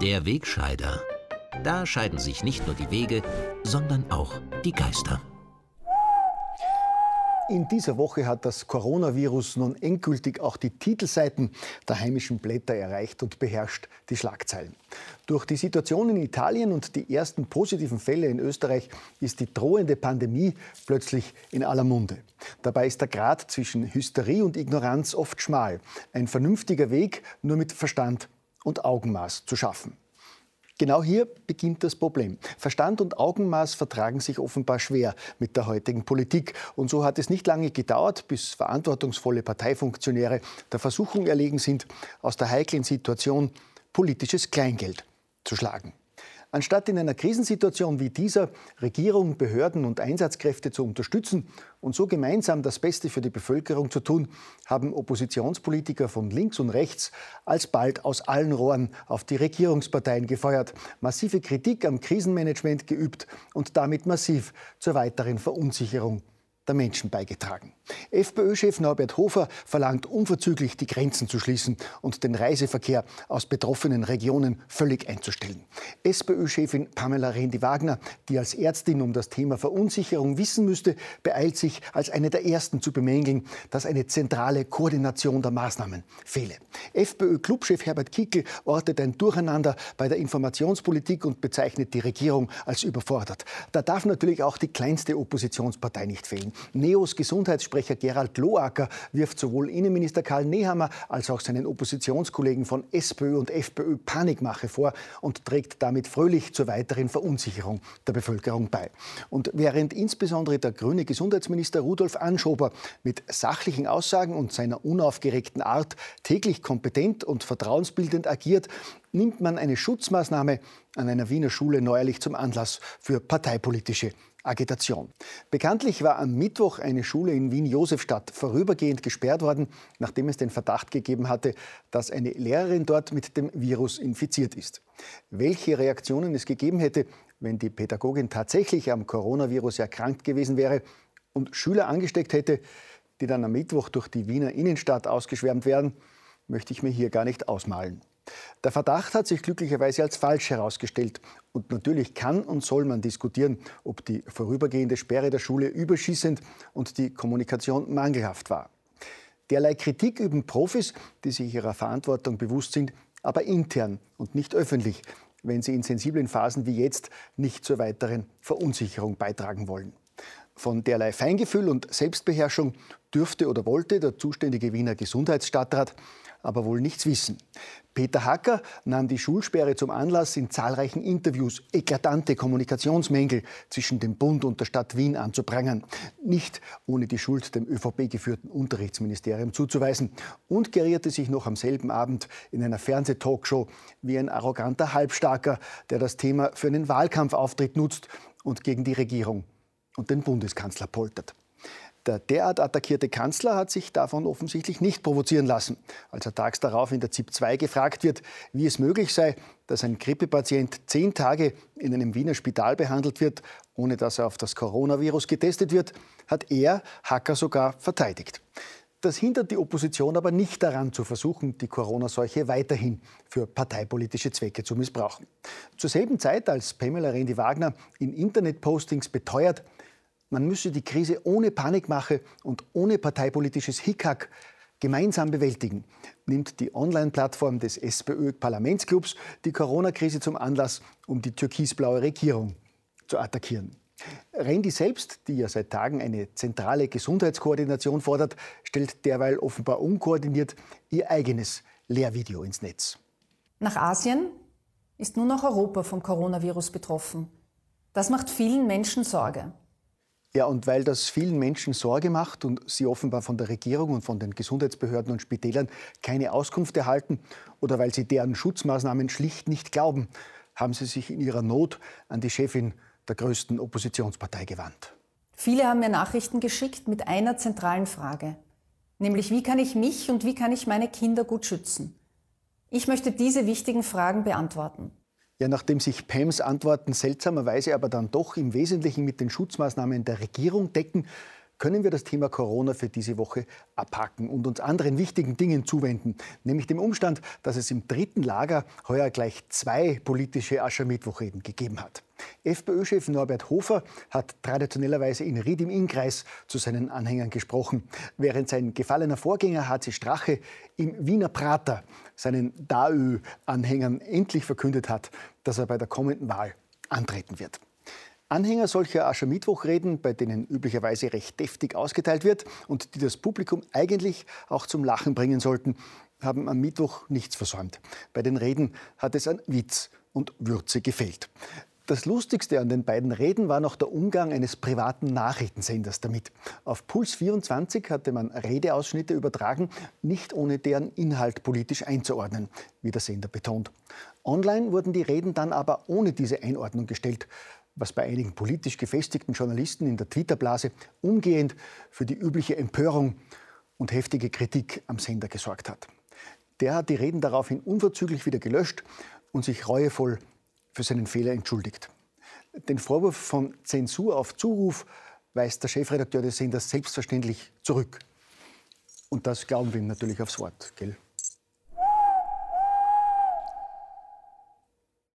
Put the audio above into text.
Der Wegscheider. Da scheiden sich nicht nur die Wege, sondern auch die Geister. In dieser Woche hat das Coronavirus nun endgültig auch die Titelseiten der heimischen Blätter erreicht und beherrscht die Schlagzeilen. Durch die Situation in Italien und die ersten positiven Fälle in Österreich ist die drohende Pandemie plötzlich in aller Munde. Dabei ist der Grad zwischen Hysterie und Ignoranz oft schmal. Ein vernünftiger Weg nur mit Verstand und Augenmaß zu schaffen. Genau hier beginnt das Problem. Verstand und Augenmaß vertragen sich offenbar schwer mit der heutigen Politik. Und so hat es nicht lange gedauert, bis verantwortungsvolle Parteifunktionäre der Versuchung erlegen sind, aus der heiklen Situation politisches Kleingeld zu schlagen. Anstatt in einer Krisensituation wie dieser Regierung, Behörden und Einsatzkräfte zu unterstützen und so gemeinsam das Beste für die Bevölkerung zu tun, haben Oppositionspolitiker von links und rechts alsbald aus allen Rohren auf die Regierungsparteien gefeuert, massive Kritik am Krisenmanagement geübt und damit massiv zur weiteren Verunsicherung der Menschen beigetragen. FPÖ-Chef Norbert Hofer verlangt unverzüglich, die Grenzen zu schließen und den Reiseverkehr aus betroffenen Regionen völlig einzustellen. SPÖ-Chefin Pamela Rendi-Wagner, die als Ärztin um das Thema Verunsicherung wissen müsste, beeilt sich, als eine der ersten zu bemängeln, dass eine zentrale Koordination der Maßnahmen fehle. FPÖ-Clubchef Herbert Kickel ortet ein Durcheinander bei der Informationspolitik und bezeichnet die Regierung als überfordert. Da darf natürlich auch die kleinste Oppositionspartei nicht fehlen. Neos Gesundheitssprecher Gerald Loacker wirft sowohl Innenminister Karl Nehammer als auch seinen Oppositionskollegen von SPÖ und FPÖ Panikmache vor und trägt damit fröhlich zur weiteren Verunsicherung der Bevölkerung bei. Und während insbesondere der grüne Gesundheitsminister Rudolf Anschober mit sachlichen Aussagen und seiner unaufgeregten Art täglich kompetent und vertrauensbildend agiert, nimmt man eine Schutzmaßnahme an einer Wiener Schule neuerlich zum Anlass für parteipolitische Agitation. Bekanntlich war am Mittwoch eine Schule in Wien-Josefstadt vorübergehend gesperrt worden, nachdem es den Verdacht gegeben hatte, dass eine Lehrerin dort mit dem Virus infiziert ist. Welche Reaktionen es gegeben hätte, wenn die Pädagogin tatsächlich am Coronavirus erkrankt gewesen wäre und Schüler angesteckt hätte, die dann am Mittwoch durch die Wiener Innenstadt ausgeschwärmt werden, möchte ich mir hier gar nicht ausmalen. Der Verdacht hat sich glücklicherweise als falsch herausgestellt. Und natürlich kann und soll man diskutieren, ob die vorübergehende Sperre der Schule überschießend und die Kommunikation mangelhaft war. Derlei Kritik üben Profis, die sich ihrer Verantwortung bewusst sind, aber intern und nicht öffentlich, wenn sie in sensiblen Phasen wie jetzt nicht zur weiteren Verunsicherung beitragen wollen. Von derlei Feingefühl und Selbstbeherrschung dürfte oder wollte der zuständige Wiener Gesundheitsstadtrat aber wohl nichts wissen. Peter Hacker nahm die Schulsperre zum Anlass, in zahlreichen Interviews eklatante Kommunikationsmängel zwischen dem Bund und der Stadt Wien anzuprangern. Nicht ohne die Schuld dem ÖVP-geführten Unterrichtsministerium zuzuweisen. Und gerierte sich noch am selben Abend in einer Fernsehtalkshow wie ein arroganter Halbstarker, der das Thema für einen Wahlkampfauftritt nutzt und gegen die Regierung und den Bundeskanzler poltert. Der derart attackierte Kanzler hat sich davon offensichtlich nicht provozieren lassen. Als er tags darauf in der ZIP 2 gefragt wird, wie es möglich sei, dass ein Grippepatient zehn Tage in einem Wiener Spital behandelt wird, ohne dass er auf das Coronavirus getestet wird, hat er Hacker sogar verteidigt. Das hindert die Opposition aber nicht daran, zu versuchen, die Corona-Seuche weiterhin für parteipolitische Zwecke zu missbrauchen. Zur selben Zeit, als Pamela Rendi-Wagner in Internetpostings beteuert, man müsse die Krise ohne Panikmache und ohne parteipolitisches Hickhack gemeinsam bewältigen, nimmt die Online-Plattform des SPÖ-Parlamentsclubs die Corona-Krise zum Anlass, um die türkisblaue Regierung zu attackieren. Rendi selbst, die ja seit Tagen eine zentrale Gesundheitskoordination fordert, stellt derweil offenbar unkoordiniert ihr eigenes Lehrvideo ins Netz. Nach Asien ist nun auch Europa vom Coronavirus betroffen. Das macht vielen Menschen Sorge. Ja, und weil das vielen Menschen Sorge macht und sie offenbar von der Regierung und von den Gesundheitsbehörden und Spitälern keine Auskunft erhalten oder weil sie deren Schutzmaßnahmen schlicht nicht glauben, haben sie sich in ihrer Not an die Chefin der größten Oppositionspartei gewandt. Viele haben mir Nachrichten geschickt mit einer zentralen Frage, nämlich wie kann ich mich und wie kann ich meine Kinder gut schützen? Ich möchte diese wichtigen Fragen beantworten. Ja, nachdem sich Pams Antworten seltsamerweise aber dann doch im Wesentlichen mit den Schutzmaßnahmen der Regierung decken, können wir das Thema Corona für diese Woche abhaken und uns anderen wichtigen Dingen zuwenden, nämlich dem Umstand, dass es im dritten Lager heuer gleich zwei politische Aschermittwochreden gegeben hat. FPÖ-Chef Norbert Hofer hat traditionellerweise in Ried im Innkreis zu seinen Anhängern gesprochen, während sein gefallener Vorgänger HC Strache im Wiener Prater seinen DAÖ-Anhängern endlich verkündet hat, dass er bei der kommenden Wahl antreten wird. Anhänger solcher Aschermittwochreden, bei denen üblicherweise recht deftig ausgeteilt wird und die das Publikum eigentlich auch zum Lachen bringen sollten, haben am Mittwoch nichts versäumt. Bei den Reden hat es an Witz und Würze gefehlt. Das Lustigste an den beiden Reden war noch der Umgang eines privaten Nachrichtensenders damit. Auf Puls 24 hatte man Redeausschnitte übertragen, nicht ohne deren Inhalt politisch einzuordnen, wie der Sender betont. Online wurden die Reden dann aber ohne diese Einordnung gestellt was bei einigen politisch gefestigten Journalisten in der Twitter-Blase umgehend für die übliche Empörung und heftige Kritik am Sender gesorgt hat. Der hat die Reden daraufhin unverzüglich wieder gelöscht und sich reuevoll für seinen Fehler entschuldigt. Den Vorwurf von Zensur auf Zuruf weist der Chefredakteur des Senders selbstverständlich zurück. Und das glauben wir ihm natürlich aufs Wort, gell?